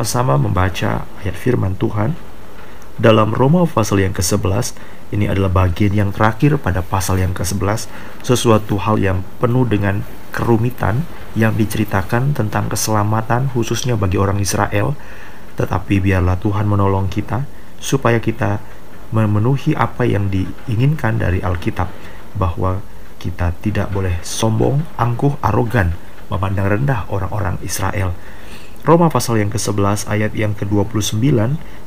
sama-sama membaca ayat firman Tuhan dalam Roma pasal yang ke-11 ini adalah bagian yang terakhir pada pasal yang ke-11 sesuatu hal yang penuh dengan kerumitan yang diceritakan tentang keselamatan khususnya bagi orang Israel tetapi biarlah Tuhan menolong kita supaya kita memenuhi apa yang diinginkan dari Alkitab bahwa kita tidak boleh sombong, angkuh, arogan, memandang rendah orang-orang Israel. Roma pasal yang ke-11 ayat yang ke-29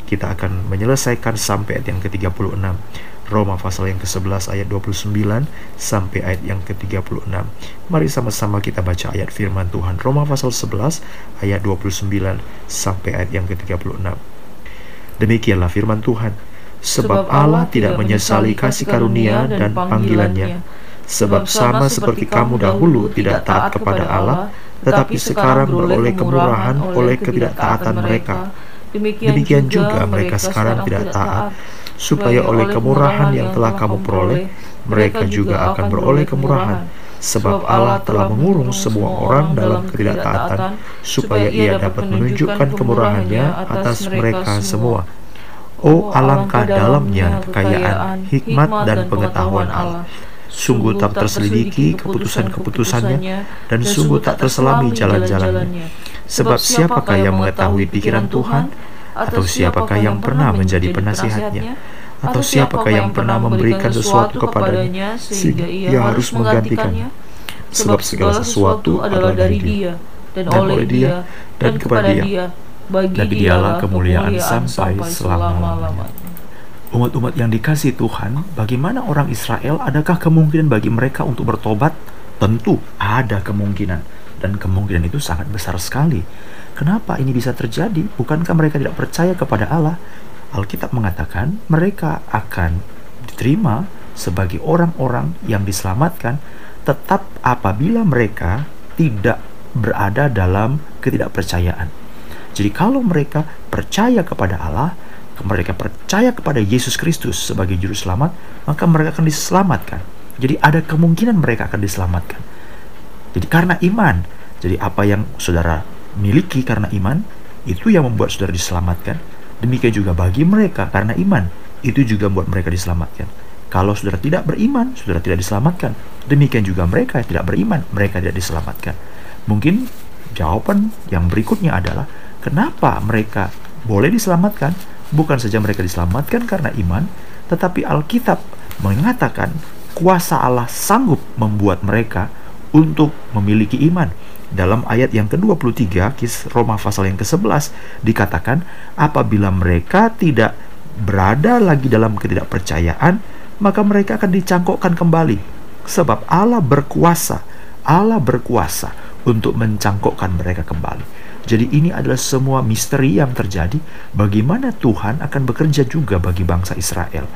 kita akan menyelesaikan sampai ayat yang ke-36. Roma pasal yang ke-11 ayat 29 sampai ayat yang ke-36. Mari sama-sama kita baca ayat firman Tuhan. Roma pasal 11 ayat 29 sampai ayat yang ke-36. Demikianlah firman Tuhan. Sebab Allah tidak menyesali kasih karunia dan panggilannya. Sebab sama seperti kamu dahulu tidak taat kepada Allah, tetapi sekarang beroleh kemurahan oleh ketidaktaatan mereka. Demikian juga mereka sekarang tidak taat, supaya oleh kemurahan yang telah kamu peroleh, mereka juga akan beroleh kemurahan. Sebab Allah telah mengurung semua orang dalam ketidaktaatan, supaya ia dapat menunjukkan kemurahannya atas mereka semua. Oh alangkah dalamnya kekayaan, hikmat dan pengetahuan Allah. Sungguh tak terselidiki keputusan-keputusannya dan sungguh tak terselami jalan-jalannya. Sebab siapakah yang mengetahui pikiran Tuhan? Atau siapakah yang pernah menjadi penasihatnya? Atau siapakah yang pernah memberikan sesuatu kepadanya sehingga ia harus menggantikannya? Sebab segala sesuatu adalah dari dia, dan oleh dia, dan kepada dia bagi dialah kemuliaan sampai selama-lamanya. Umat-umat yang dikasih Tuhan, bagaimana orang Israel? Adakah kemungkinan bagi mereka untuk bertobat? Tentu ada kemungkinan, dan kemungkinan itu sangat besar sekali. Kenapa ini bisa terjadi? Bukankah mereka tidak percaya kepada Allah? Alkitab mengatakan mereka akan diterima sebagai orang-orang yang diselamatkan, tetap apabila mereka tidak berada dalam ketidakpercayaan. Jadi kalau mereka percaya kepada Allah, mereka percaya kepada Yesus Kristus sebagai juru selamat, maka mereka akan diselamatkan. Jadi ada kemungkinan mereka akan diselamatkan. Jadi karena iman. Jadi apa yang saudara miliki karena iman, itu yang membuat saudara diselamatkan. Demikian juga bagi mereka karena iman, itu juga membuat mereka diselamatkan. Kalau saudara tidak beriman, saudara tidak diselamatkan. Demikian juga mereka yang tidak beriman, mereka tidak diselamatkan. Mungkin jawaban yang berikutnya adalah Kenapa mereka boleh diselamatkan? Bukan saja mereka diselamatkan karena iman, tetapi Alkitab mengatakan kuasa Allah sanggup membuat mereka untuk memiliki iman. Dalam ayat yang ke-23, kis Roma pasal yang ke-11, dikatakan apabila mereka tidak berada lagi dalam ketidakpercayaan, maka mereka akan dicangkokkan kembali. Sebab Allah berkuasa, Allah berkuasa untuk mencangkokkan mereka kembali. Jadi ini adalah semua misteri yang terjadi bagaimana Tuhan akan bekerja juga bagi bangsa Israel.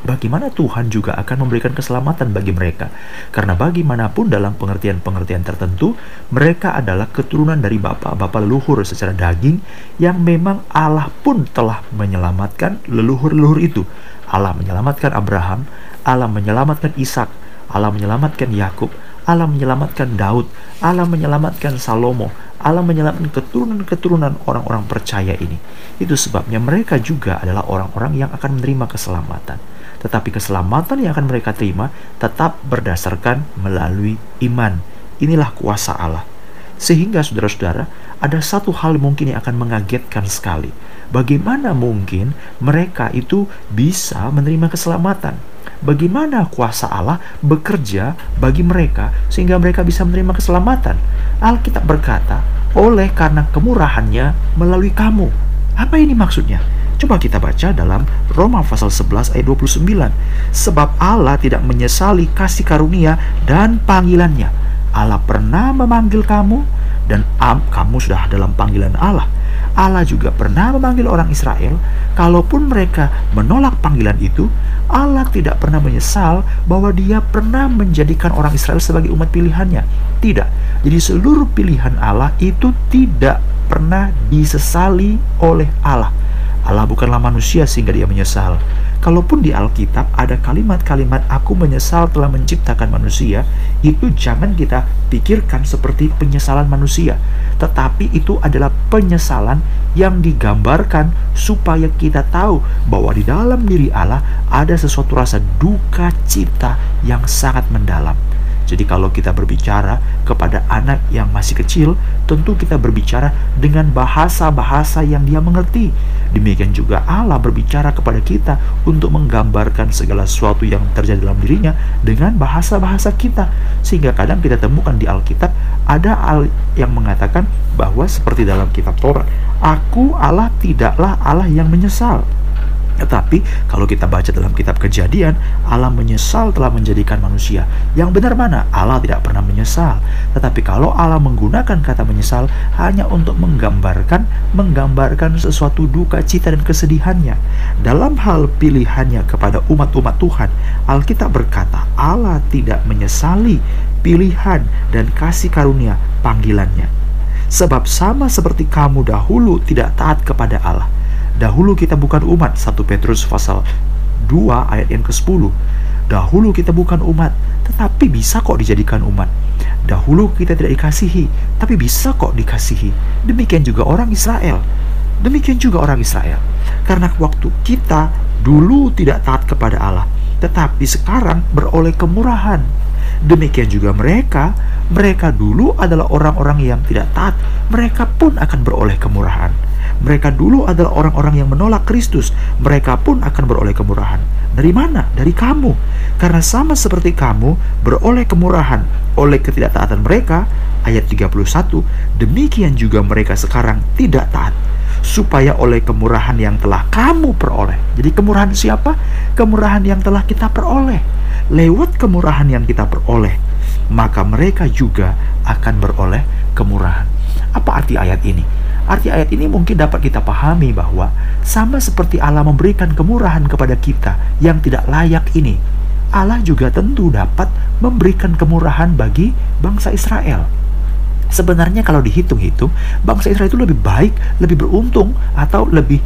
Bagaimana Tuhan juga akan memberikan keselamatan bagi mereka. Karena bagaimanapun dalam pengertian-pengertian tertentu, mereka adalah keturunan dari bapak-bapak leluhur secara daging yang memang Allah pun telah menyelamatkan leluhur-leluhur itu. Allah menyelamatkan Abraham, Allah menyelamatkan Ishak, Allah menyelamatkan Yakub, Allah menyelamatkan Daud, Allah menyelamatkan Salomo, Allah menyelamatkan keturunan-keturunan orang-orang percaya ini. Itu sebabnya mereka juga adalah orang-orang yang akan menerima keselamatan. Tetapi keselamatan yang akan mereka terima tetap berdasarkan melalui iman. Inilah kuasa Allah. Sehingga saudara-saudara, ada satu hal mungkin yang akan mengagetkan sekali. Bagaimana mungkin mereka itu bisa menerima keselamatan? Bagaimana kuasa Allah bekerja bagi mereka sehingga mereka bisa menerima keselamatan? Alkitab berkata, oleh karena kemurahannya melalui kamu. Apa ini maksudnya? Coba kita baca dalam Roma pasal 11 ayat 29. Sebab Allah tidak menyesali kasih karunia dan panggilannya. Allah pernah memanggil kamu dan am, kamu sudah dalam panggilan Allah. Allah juga pernah memanggil orang Israel, kalaupun mereka menolak panggilan itu, Allah tidak pernah menyesal bahwa dia pernah menjadikan orang Israel sebagai umat pilihannya. Tidak. Jadi seluruh pilihan Allah itu tidak pernah disesali oleh Allah. Allah bukanlah manusia sehingga dia menyesal. Kalaupun di Alkitab ada kalimat-kalimat aku menyesal telah menciptakan manusia, itu jangan kita pikirkan seperti penyesalan manusia, tetapi itu adalah penyesalan yang digambarkan supaya kita tahu bahwa di dalam diri Allah ada sesuatu rasa duka cita yang sangat mendalam. Jadi kalau kita berbicara kepada anak yang masih kecil, tentu kita berbicara dengan bahasa-bahasa yang dia mengerti. Demikian juga Allah berbicara kepada kita untuk menggambarkan segala sesuatu yang terjadi dalam dirinya dengan bahasa-bahasa kita. Sehingga kadang kita temukan di Alkitab ada hal yang mengatakan bahwa seperti dalam kitab Taurat, Aku Allah tidaklah Allah yang menyesal. Tetapi kalau kita baca dalam kitab kejadian, Allah menyesal telah menjadikan manusia. Yang benar mana? Allah tidak pernah menyesal. Tetapi kalau Allah menggunakan kata menyesal hanya untuk menggambarkan, menggambarkan sesuatu duka cita dan kesedihannya. Dalam hal pilihannya kepada umat-umat Tuhan, Alkitab berkata Allah tidak menyesali pilihan dan kasih karunia panggilannya. Sebab sama seperti kamu dahulu tidak taat kepada Allah Dahulu kita bukan umat, 1 Petrus pasal 2 ayat yang ke-10. Dahulu kita bukan umat, tetapi bisa kok dijadikan umat. Dahulu kita tidak dikasihi, tapi bisa kok dikasihi. Demikian juga orang Israel. Demikian juga orang Israel. Karena waktu kita dulu tidak taat kepada Allah, tetapi sekarang beroleh kemurahan. Demikian juga mereka, mereka dulu adalah orang-orang yang tidak taat, mereka pun akan beroleh kemurahan. Mereka dulu adalah orang-orang yang menolak Kristus. Mereka pun akan beroleh kemurahan. Dari mana? Dari kamu. Karena sama seperti kamu beroleh kemurahan oleh ketidaktaatan mereka, ayat 31, demikian juga mereka sekarang tidak taat supaya oleh kemurahan yang telah kamu peroleh. Jadi kemurahan siapa? Kemurahan yang telah kita peroleh. Lewat kemurahan yang kita peroleh, maka mereka juga akan beroleh kemurahan. Apa arti ayat ini? Arti ayat ini mungkin dapat kita pahami bahwa sama seperti Allah memberikan kemurahan kepada kita yang tidak layak ini, Allah juga tentu dapat memberikan kemurahan bagi bangsa Israel. Sebenarnya kalau dihitung-hitung, bangsa Israel itu lebih baik, lebih beruntung, atau lebih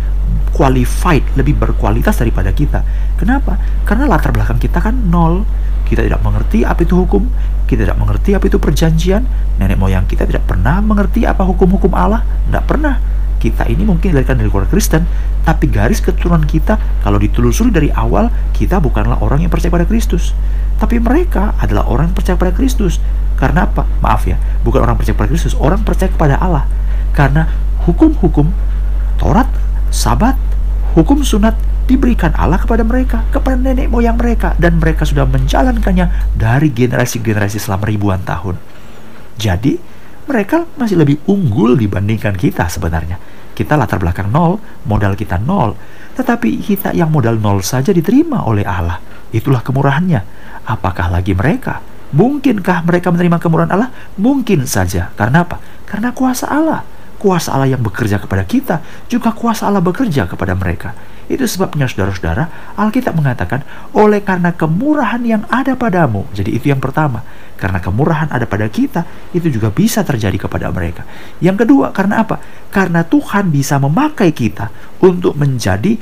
qualified, lebih berkualitas daripada kita. Kenapa? Karena latar belakang kita kan nol. Kita tidak mengerti apa itu hukum, kita tidak mengerti apa itu perjanjian. Nenek moyang kita tidak pernah mengerti apa hukum-hukum Allah. Tidak pernah. Kita ini mungkin dilahirkan dari keluarga Kristen, tapi garis keturunan kita kalau ditelusuri dari awal, kita bukanlah orang yang percaya pada Kristus. Tapi mereka adalah orang yang percaya pada Kristus. Karena apa? Maaf ya, bukan orang percaya pada Kristus, orang percaya kepada Allah. Karena hukum-hukum Taurat, Sabat, hukum sunat diberikan Allah kepada mereka, kepada nenek moyang mereka, dan mereka sudah menjalankannya dari generasi-generasi selama ribuan tahun. Jadi, mereka masih lebih unggul dibandingkan kita sebenarnya. Kita latar belakang nol, modal kita nol, tetapi kita yang modal nol saja diterima oleh Allah. Itulah kemurahannya. Apakah lagi mereka? Mungkinkah mereka menerima kemurahan Allah? Mungkin saja. Karena apa? Karena kuasa Allah. Kuasa Allah yang bekerja kepada kita, juga kuasa Allah bekerja kepada mereka. Itu sebabnya saudara-saudara, Alkitab mengatakan, oleh karena kemurahan yang ada padamu. Jadi itu yang pertama. Karena kemurahan ada pada kita, itu juga bisa terjadi kepada mereka. Yang kedua, karena apa? Karena Tuhan bisa memakai kita untuk menjadi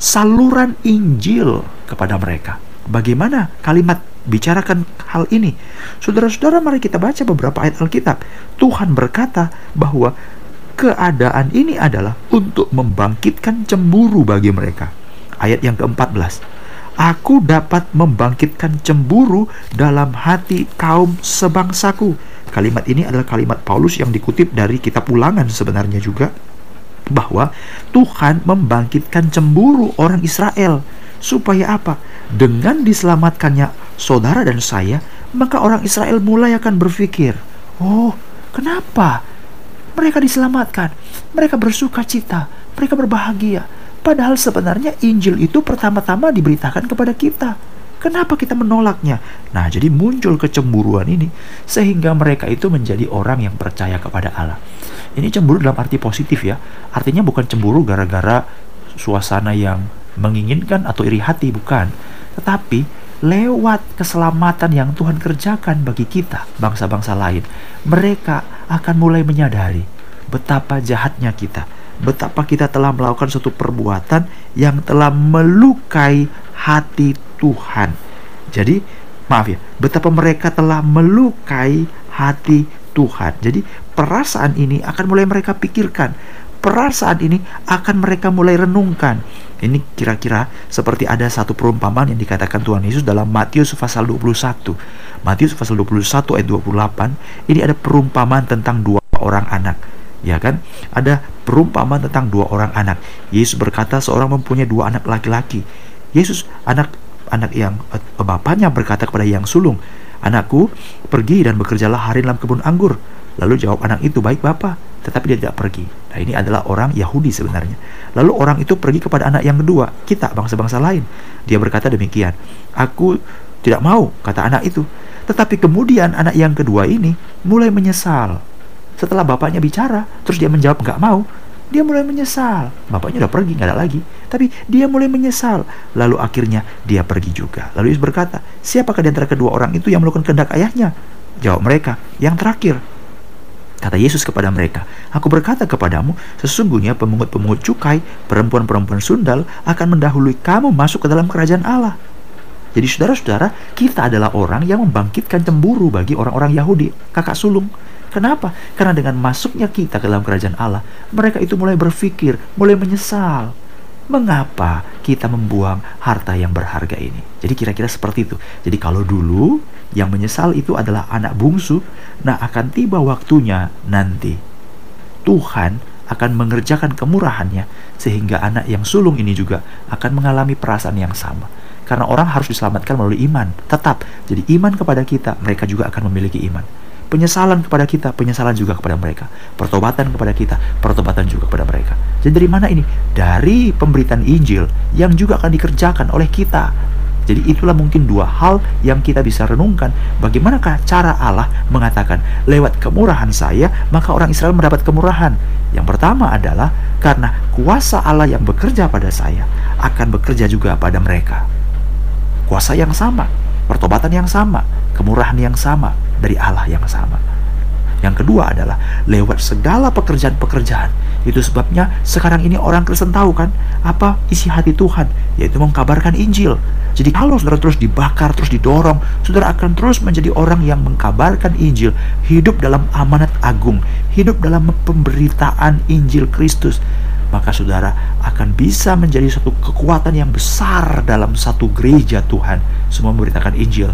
saluran Injil kepada mereka. Bagaimana kalimat bicarakan hal ini? Saudara-saudara, mari kita baca beberapa ayat Alkitab. Tuhan berkata bahwa keadaan ini adalah untuk membangkitkan cemburu bagi mereka. Ayat yang ke-14. Aku dapat membangkitkan cemburu dalam hati kaum sebangsaku. Kalimat ini adalah kalimat Paulus yang dikutip dari kitab ulangan sebenarnya juga. Bahwa Tuhan membangkitkan cemburu orang Israel. Supaya apa? Dengan diselamatkannya saudara dan saya, maka orang Israel mulai akan berpikir, Oh, kenapa? Mereka diselamatkan, mereka bersuka cita, mereka berbahagia. Padahal sebenarnya Injil itu pertama-tama diberitakan kepada kita. Kenapa kita menolaknya? Nah, jadi muncul kecemburuan ini sehingga mereka itu menjadi orang yang percaya kepada Allah. Ini cemburu dalam arti positif ya. Artinya bukan cemburu gara-gara suasana yang menginginkan atau iri hati, bukan. Tetapi lewat keselamatan yang Tuhan kerjakan bagi kita, bangsa-bangsa lain, mereka akan mulai menyadari betapa jahatnya kita, betapa kita telah melakukan suatu perbuatan yang telah melukai hati Tuhan. Jadi, maaf ya, betapa mereka telah melukai hati Tuhan. Jadi, perasaan ini akan mulai mereka pikirkan. Perasaan ini akan mereka mulai renungkan. Ini kira-kira seperti ada satu perumpamaan yang dikatakan Tuhan Yesus dalam Matius pasal 21. Matius pasal 21 ayat 28. Ini ada perumpamaan tentang dua orang anak ya kan? Ada perumpamaan tentang dua orang anak. Yesus berkata seorang mempunyai dua anak laki-laki. Yesus anak anak yang eh, bapaknya berkata kepada yang sulung, "Anakku, pergi dan bekerjalah hari dalam kebun anggur." Lalu jawab anak itu, "Baik, Bapak." Tetapi dia tidak pergi. Nah, ini adalah orang Yahudi sebenarnya. Lalu orang itu pergi kepada anak yang kedua, kita bangsa-bangsa lain. Dia berkata demikian, "Aku tidak mau," kata anak itu. Tetapi kemudian anak yang kedua ini mulai menyesal setelah bapaknya bicara, terus dia menjawab nggak mau, dia mulai menyesal. Bapaknya udah pergi, nggak ada lagi. Tapi dia mulai menyesal. Lalu akhirnya dia pergi juga. Lalu Yesus berkata, siapakah di antara kedua orang itu yang melakukan kehendak ayahnya? Jawab mereka, yang terakhir. Kata Yesus kepada mereka, Aku berkata kepadamu, sesungguhnya pemungut-pemungut cukai, perempuan-perempuan sundal akan mendahului kamu masuk ke dalam kerajaan Allah. Jadi saudara-saudara, kita adalah orang yang membangkitkan cemburu bagi orang-orang Yahudi, kakak sulung. Kenapa? Karena dengan masuknya kita ke dalam kerajaan Allah, mereka itu mulai berpikir, mulai menyesal. Mengapa kita membuang harta yang berharga ini? Jadi kira-kira seperti itu. Jadi kalau dulu yang menyesal itu adalah anak bungsu, nah akan tiba waktunya nanti Tuhan akan mengerjakan kemurahannya sehingga anak yang sulung ini juga akan mengalami perasaan yang sama. Karena orang harus diselamatkan melalui iman. Tetap, jadi iman kepada kita, mereka juga akan memiliki iman penyesalan kepada kita, penyesalan juga kepada mereka. Pertobatan kepada kita, pertobatan juga kepada mereka. Jadi dari mana ini? Dari pemberitaan Injil yang juga akan dikerjakan oleh kita. Jadi itulah mungkin dua hal yang kita bisa renungkan. Bagaimanakah cara Allah mengatakan lewat kemurahan saya maka orang Israel mendapat kemurahan. Yang pertama adalah karena kuasa Allah yang bekerja pada saya akan bekerja juga pada mereka. Kuasa yang sama, pertobatan yang sama, kemurahan yang sama, dari Allah yang sama. Yang kedua adalah lewat segala pekerjaan-pekerjaan. Itu sebabnya sekarang ini orang Kristen tahu kan apa isi hati Tuhan, yaitu mengkabarkan Injil. Jadi kalau saudara terus dibakar, terus didorong, saudara akan terus menjadi orang yang mengkabarkan Injil, hidup dalam amanat agung, hidup dalam pemberitaan Injil Kristus maka saudara akan bisa menjadi satu kekuatan yang besar dalam satu gereja Tuhan semua memberitakan Injil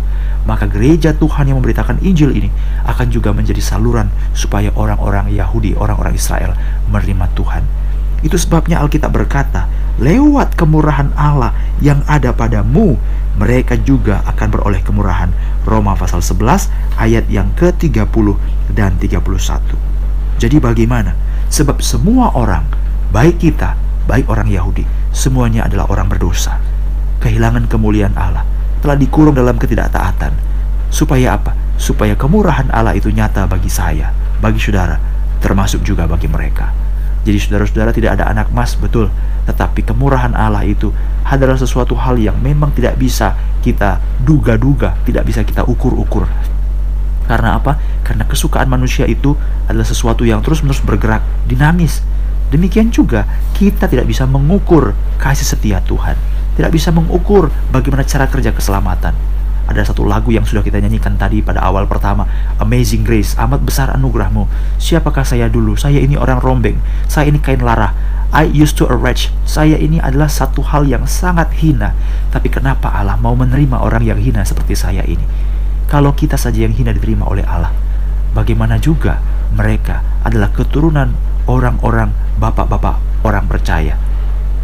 maka gereja Tuhan yang memberitakan Injil ini akan juga menjadi saluran supaya orang-orang Yahudi, orang-orang Israel menerima Tuhan itu sebabnya Alkitab berkata lewat kemurahan Allah yang ada padamu mereka juga akan beroleh kemurahan Roma pasal 11 ayat yang ke-30 dan 31 jadi bagaimana? Sebab semua orang baik kita, baik orang Yahudi, semuanya adalah orang berdosa. Kehilangan kemuliaan Allah, telah dikurung dalam ketidaktaatan. Supaya apa? Supaya kemurahan Allah itu nyata bagi saya, bagi saudara, termasuk juga bagi mereka. Jadi saudara-saudara tidak ada anak emas, betul. Tetapi kemurahan Allah itu adalah sesuatu hal yang memang tidak bisa kita duga-duga, tidak bisa kita ukur-ukur. Karena apa? Karena kesukaan manusia itu adalah sesuatu yang terus-menerus bergerak, dinamis. Demikian juga kita tidak bisa mengukur kasih setia Tuhan. Tidak bisa mengukur bagaimana cara kerja keselamatan. Ada satu lagu yang sudah kita nyanyikan tadi pada awal pertama Amazing Grace, amat besar anugerahmu Siapakah saya dulu? Saya ini orang rombeng Saya ini kain lara I used to a wretch Saya ini adalah satu hal yang sangat hina Tapi kenapa Allah mau menerima orang yang hina seperti saya ini? Kalau kita saja yang hina diterima oleh Allah Bagaimana juga mereka adalah keturunan orang-orang bapak-bapak orang percaya.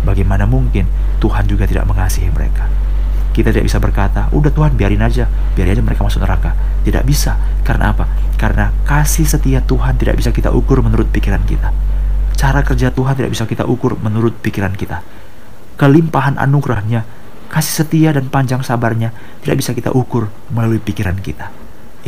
Bagaimana mungkin Tuhan juga tidak mengasihi mereka? Kita tidak bisa berkata, udah Tuhan biarin aja, biarin aja mereka masuk neraka. Tidak bisa. Karena apa? Karena kasih setia Tuhan tidak bisa kita ukur menurut pikiran kita. Cara kerja Tuhan tidak bisa kita ukur menurut pikiran kita. Kelimpahan anugerahnya, kasih setia dan panjang sabarnya tidak bisa kita ukur melalui pikiran kita.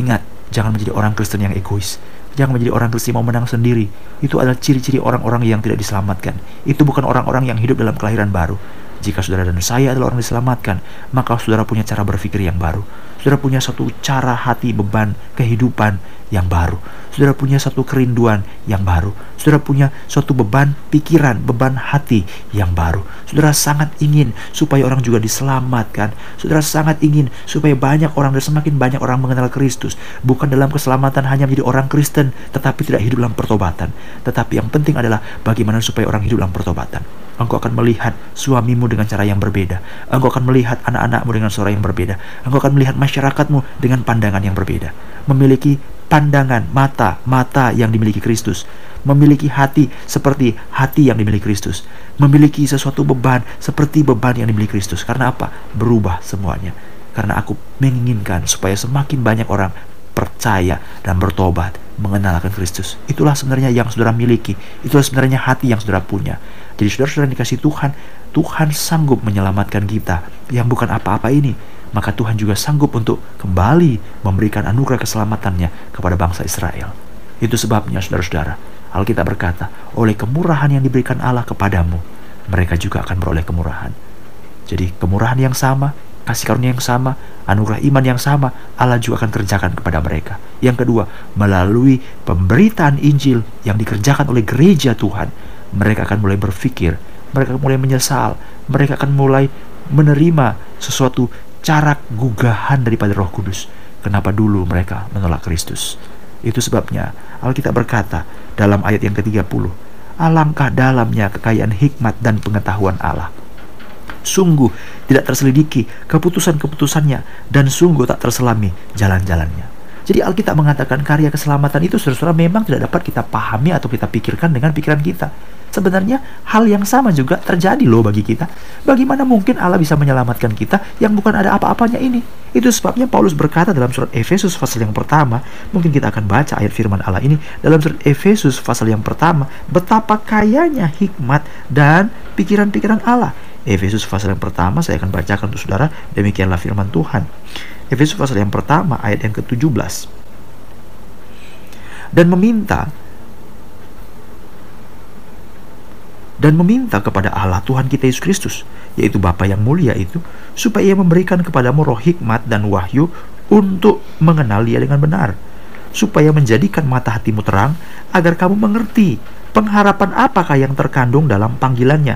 Ingat, jangan menjadi orang Kristen yang egois Jangan menjadi orang Kristen mau menang sendiri. Itu adalah ciri-ciri orang-orang yang tidak diselamatkan. Itu bukan orang-orang yang hidup dalam kelahiran baru. Jika saudara dan saya adalah orang diselamatkan, maka saudara punya cara berpikir yang baru. Saudara punya satu cara hati beban kehidupan yang baru. Saudara punya satu kerinduan yang baru. Saudara punya suatu beban pikiran, beban hati yang baru. Saudara sangat ingin supaya orang juga diselamatkan. Saudara sangat ingin supaya banyak orang dan semakin banyak orang mengenal Kristus. Bukan dalam keselamatan hanya menjadi orang Kristen, tetapi tidak hidup dalam pertobatan. Tetapi yang penting adalah bagaimana supaya orang hidup dalam pertobatan. Engkau akan melihat suamimu dengan cara yang berbeda. Engkau akan melihat anak-anakmu dengan suara yang berbeda. Engkau akan melihat masyarakatmu dengan pandangan yang berbeda. Memiliki pandangan mata, mata yang dimiliki Kristus. Memiliki hati seperti hati yang dimiliki Kristus. Memiliki sesuatu beban seperti beban yang dimiliki Kristus. Karena apa? Berubah semuanya. Karena aku menginginkan supaya semakin banyak orang percaya dan bertobat mengenalkan Kristus. Itulah sebenarnya yang saudara miliki. Itulah sebenarnya hati yang saudara punya. Jadi saudara-saudara dikasih Tuhan, Tuhan sanggup menyelamatkan kita yang bukan apa-apa ini. Maka Tuhan juga sanggup untuk kembali memberikan anugerah keselamatannya kepada bangsa Israel. Itu sebabnya saudara-saudara, Alkitab berkata, oleh kemurahan yang diberikan Allah kepadamu, mereka juga akan beroleh kemurahan. Jadi kemurahan yang sama, kasih karunia yang sama, anugerah iman yang sama, Allah juga akan kerjakan kepada mereka. Yang kedua, melalui pemberitaan Injil yang dikerjakan oleh gereja Tuhan, mereka akan mulai berpikir, mereka akan mulai menyesal, mereka akan mulai menerima sesuatu cara gugahan daripada Roh Kudus. Kenapa dulu mereka menolak Kristus? Itu sebabnya Alkitab berkata dalam ayat yang ke-30, Alangkah dalamnya kekayaan hikmat dan pengetahuan Allah. Sungguh tidak terselidiki keputusan-keputusannya dan sungguh tak terselami jalan-jalannya. Jadi Alkitab mengatakan karya keselamatan itu saudara memang tidak dapat kita pahami atau kita pikirkan dengan pikiran kita. Sebenarnya hal yang sama juga terjadi loh bagi kita. Bagaimana mungkin Allah bisa menyelamatkan kita yang bukan ada apa-apanya ini? Itu sebabnya Paulus berkata dalam surat Efesus pasal yang pertama, mungkin kita akan baca ayat firman Allah ini dalam surat Efesus pasal yang pertama, betapa kayanya hikmat dan pikiran-pikiran Allah. Efesus pasal yang pertama saya akan bacakan untuk saudara, demikianlah firman Tuhan. Efesus pasal yang pertama ayat yang ke-17. Dan meminta dan meminta kepada Allah Tuhan kita Yesus Kristus, yaitu Bapa yang mulia itu, supaya ia memberikan kepadamu roh hikmat dan wahyu untuk mengenal dia dengan benar, supaya menjadikan mata hatimu terang, agar kamu mengerti pengharapan apakah yang terkandung dalam panggilannya,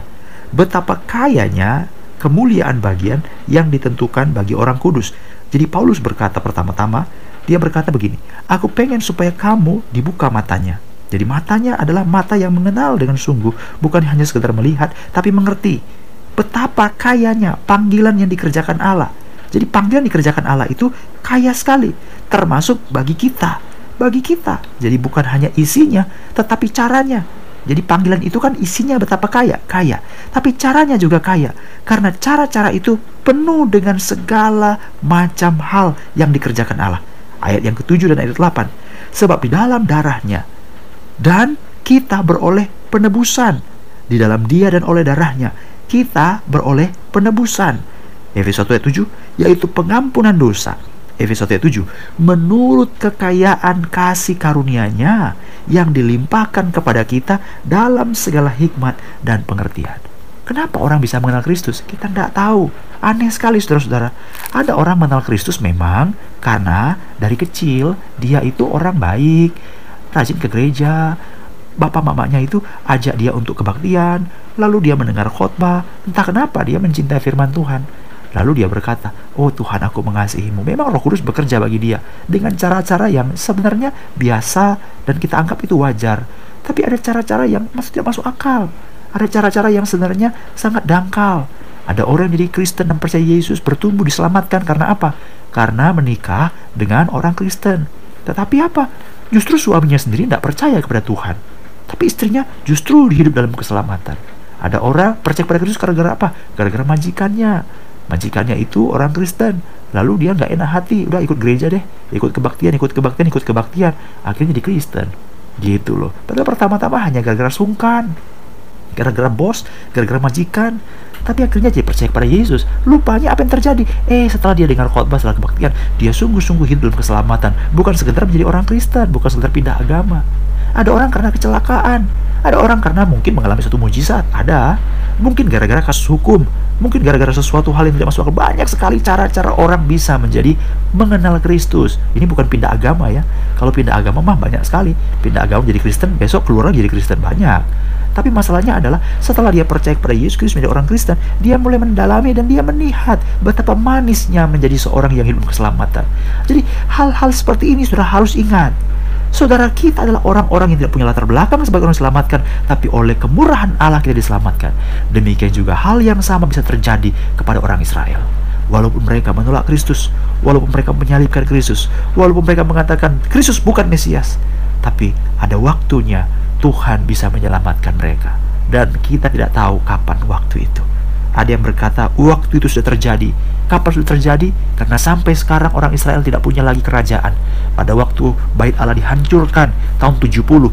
betapa kayanya kemuliaan bagian yang ditentukan bagi orang kudus, jadi Paulus berkata pertama-tama, dia berkata begini, aku pengen supaya kamu dibuka matanya. Jadi matanya adalah mata yang mengenal dengan sungguh, bukan hanya sekedar melihat, tapi mengerti betapa kayanya panggilan yang dikerjakan Allah. Jadi panggilan dikerjakan Allah itu kaya sekali, termasuk bagi kita, bagi kita. Jadi bukan hanya isinya, tetapi caranya. Jadi panggilan itu kan isinya betapa kaya, kaya. Tapi caranya juga kaya. Karena cara-cara itu penuh dengan segala macam hal yang dikerjakan Allah. Ayat yang ketujuh dan ayat 8. Sebab di dalam darahnya dan kita beroleh penebusan. Di dalam dia dan oleh darahnya kita beroleh penebusan. Efesus 1 ayat 7 yaitu pengampunan dosa Efesus 1 ayat 7 menurut kekayaan kasih karunia-Nya yang dilimpahkan kepada kita dalam segala hikmat dan pengertian. Kenapa orang bisa mengenal Kristus? Kita tidak tahu. Aneh sekali saudara-saudara. Ada orang mengenal Kristus memang karena dari kecil dia itu orang baik, rajin ke gereja, bapak mamanya itu ajak dia untuk kebaktian, lalu dia mendengar khotbah, entah kenapa dia mencintai firman Tuhan. Lalu dia berkata, "Oh Tuhan, aku mengasihimu." Memang Roh Kudus bekerja bagi dia dengan cara-cara yang sebenarnya biasa dan kita anggap itu wajar. Tapi ada cara-cara yang maksudnya masuk akal. Ada cara-cara yang sebenarnya sangat dangkal. Ada orang jadi Kristen dan percaya Yesus bertumbuh diselamatkan karena apa? Karena menikah dengan orang Kristen. Tetapi apa? Justru suaminya sendiri tidak percaya kepada Tuhan. Tapi istrinya justru hidup dalam keselamatan. Ada orang percaya kepada Kristus gara-gara apa? Gara-gara majikannya majikannya itu orang Kristen. Lalu dia nggak enak hati. Udah ikut gereja deh. Ikut kebaktian ikut kebaktian ikut kebaktian. Akhirnya jadi Kristen. Gitu loh. Padahal pertama-tama hanya gara-gara sungkan. Gara-gara bos gara-gara majikan. Tapi akhirnya dia percaya kepada Yesus. Lupanya apa yang terjadi? Eh setelah dia dengar khotbah setelah kebaktian dia sungguh-sungguh hidup dalam keselamatan. Bukan sekedar menjadi orang Kristen. Bukan sekedar pindah agama. Ada orang karena kecelakaan. Ada orang karena mungkin mengalami satu mujizat. Ada. Mungkin gara-gara kasus hukum Mungkin gara-gara sesuatu hal yang tidak masuk akal. Banyak sekali cara-cara orang bisa menjadi mengenal Kristus. Ini bukan pindah agama ya. Kalau pindah agama mah banyak sekali. Pindah agama jadi Kristen, besok keluar lagi jadi Kristen banyak. Tapi masalahnya adalah setelah dia percaya kepada Yesus Kristus menjadi orang Kristen, dia mulai mendalami dan dia melihat betapa manisnya menjadi seorang yang hidup keselamatan. Jadi hal-hal seperti ini sudah harus ingat. Saudara kita adalah orang-orang yang tidak punya latar belakang sebagai orang diselamatkan, tapi oleh kemurahan Allah kita diselamatkan. Demikian juga hal yang sama bisa terjadi kepada orang Israel. Walaupun mereka menolak Kristus, walaupun mereka menyalibkan Kristus, walaupun mereka mengatakan Kristus bukan Mesias, tapi ada waktunya Tuhan bisa menyelamatkan mereka. Dan kita tidak tahu kapan waktu itu. Ada yang berkata waktu itu sudah terjadi. Kapan sudah terjadi? Karena sampai sekarang orang Israel tidak punya lagi kerajaan. Pada waktu bait Allah dihancurkan tahun 70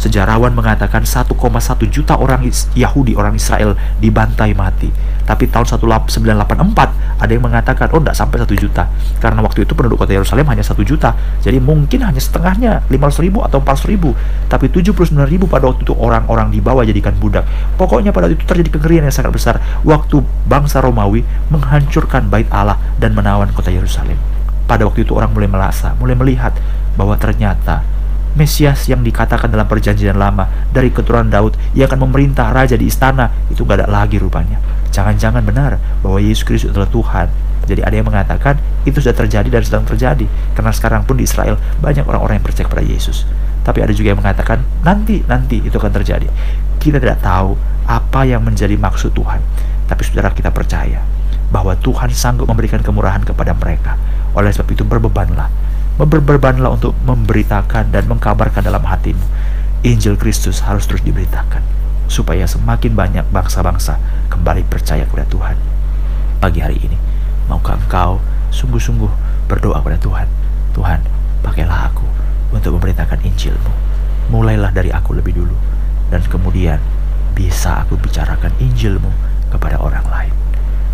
Sejarawan mengatakan 1,1 juta orang Yahudi, orang Israel dibantai mati. Tapi tahun 1984 ada yang mengatakan, oh tidak sampai 1 juta. Karena waktu itu penduduk kota Yerusalem hanya 1 juta. Jadi mungkin hanya setengahnya 500 ribu atau 400 ribu. Tapi 79 ribu pada waktu itu orang-orang dibawa jadikan budak. Pokoknya pada waktu itu terjadi kengerian yang sangat besar. Waktu bangsa Romawi menghancurkan bait Allah dan menawan kota Yerusalem. Pada waktu itu orang mulai melasa, mulai melihat bahwa ternyata Mesias yang dikatakan dalam perjanjian lama dari keturunan Daud yang akan memerintah raja di istana itu gak ada lagi rupanya. Jangan-jangan benar bahwa Yesus Kristus adalah Tuhan. Jadi ada yang mengatakan itu sudah terjadi dan sedang terjadi karena sekarang pun di Israel banyak orang-orang yang percaya kepada Yesus. Tapi ada juga yang mengatakan nanti nanti itu akan terjadi. Kita tidak tahu apa yang menjadi maksud Tuhan. Tapi saudara kita percaya bahwa Tuhan sanggup memberikan kemurahan kepada mereka. Oleh sebab itu berbebanlah berberbanlah untuk memberitakan dan mengkabarkan dalam hatimu. Injil Kristus harus terus diberitakan supaya semakin banyak bangsa-bangsa kembali percaya kepada Tuhan. Pagi hari ini, maukah engkau sungguh-sungguh berdoa kepada Tuhan? Tuhan, pakailah aku untuk memberitakan Injilmu. Mulailah dari aku lebih dulu, dan kemudian bisa aku bicarakan Injilmu kepada orang lain.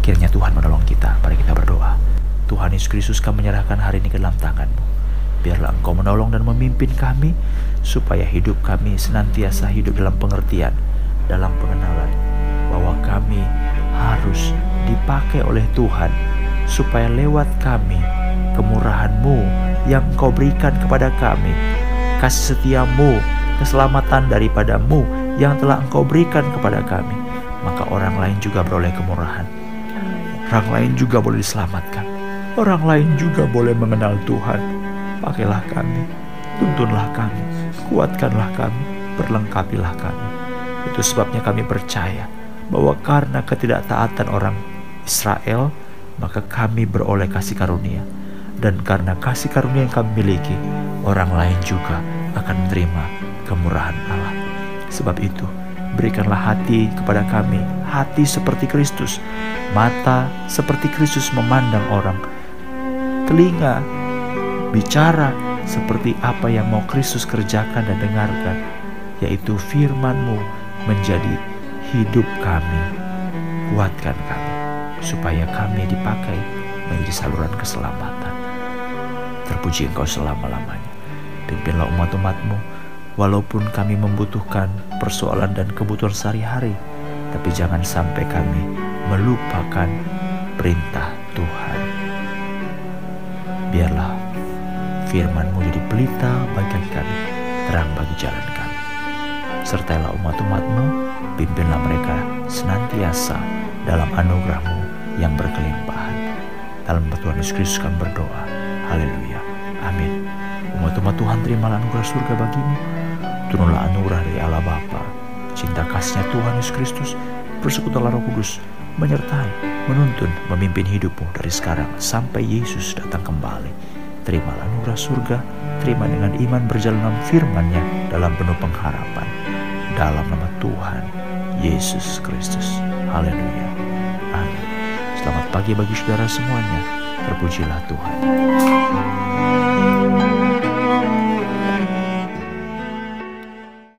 Kiranya Tuhan menolong kita, pada kita berdoa. Tuhan Yesus Kristus kami menyerahkan hari ini ke dalam tanganmu. Biarlah engkau menolong dan memimpin kami, supaya hidup kami senantiasa hidup dalam pengertian, dalam pengenalan, bahwa kami harus dipakai oleh Tuhan, supaya lewat kami, kemurahanmu yang engkau berikan kepada kami, kasih setiamu, keselamatan daripadamu yang telah engkau berikan kepada kami, maka orang lain juga beroleh kemurahan. Orang lain juga boleh diselamatkan Orang lain juga boleh mengenal Tuhan. Pakailah kami, tuntunlah kami, kuatkanlah kami, perlengkapilah kami. Itu sebabnya kami percaya bahwa karena ketidaktaatan orang Israel, maka kami beroleh kasih karunia. Dan karena kasih karunia yang kami miliki, orang lain juga akan menerima kemurahan Allah. Sebab itu, berikanlah hati kepada kami, hati seperti Kristus, mata seperti Kristus memandang orang, telinga, bicara seperti apa yang mau Kristus kerjakan dan dengarkan, yaitu firman-Mu menjadi hidup kami. Kuatkan kami, supaya kami dipakai menjadi saluran keselamatan. Terpuji Engkau selama-lamanya. Pimpinlah umat-umat-Mu, walaupun kami membutuhkan persoalan dan kebutuhan sehari-hari, tapi jangan sampai kami melupakan perintah Tuhan biarlah firman-Mu jadi pelita bagi kami, terang bagi jalan kami. Sertailah umat-umat-Mu, pimpinlah mereka senantiasa dalam anugerah-Mu yang berkelimpahan. Dalam Tuhan Yesus Kristus kami berdoa. Haleluya. Amin. Umat-umat Tuhan terimalah anugerah surga bagimu. Turunlah anugerah dari Allah Bapa, cinta kasihnya Tuhan Yesus Kristus, persekutuan Roh Kudus, menyertai, menuntun, memimpin hidupmu dari sekarang sampai Yesus datang kembali. Terimalah anugerah surga, terima dengan iman berjalan dalam firman-Nya dalam penuh pengharapan. Dalam nama Tuhan, Yesus Kristus. Haleluya. Amin. Selamat pagi bagi saudara semuanya. Terpujilah Tuhan.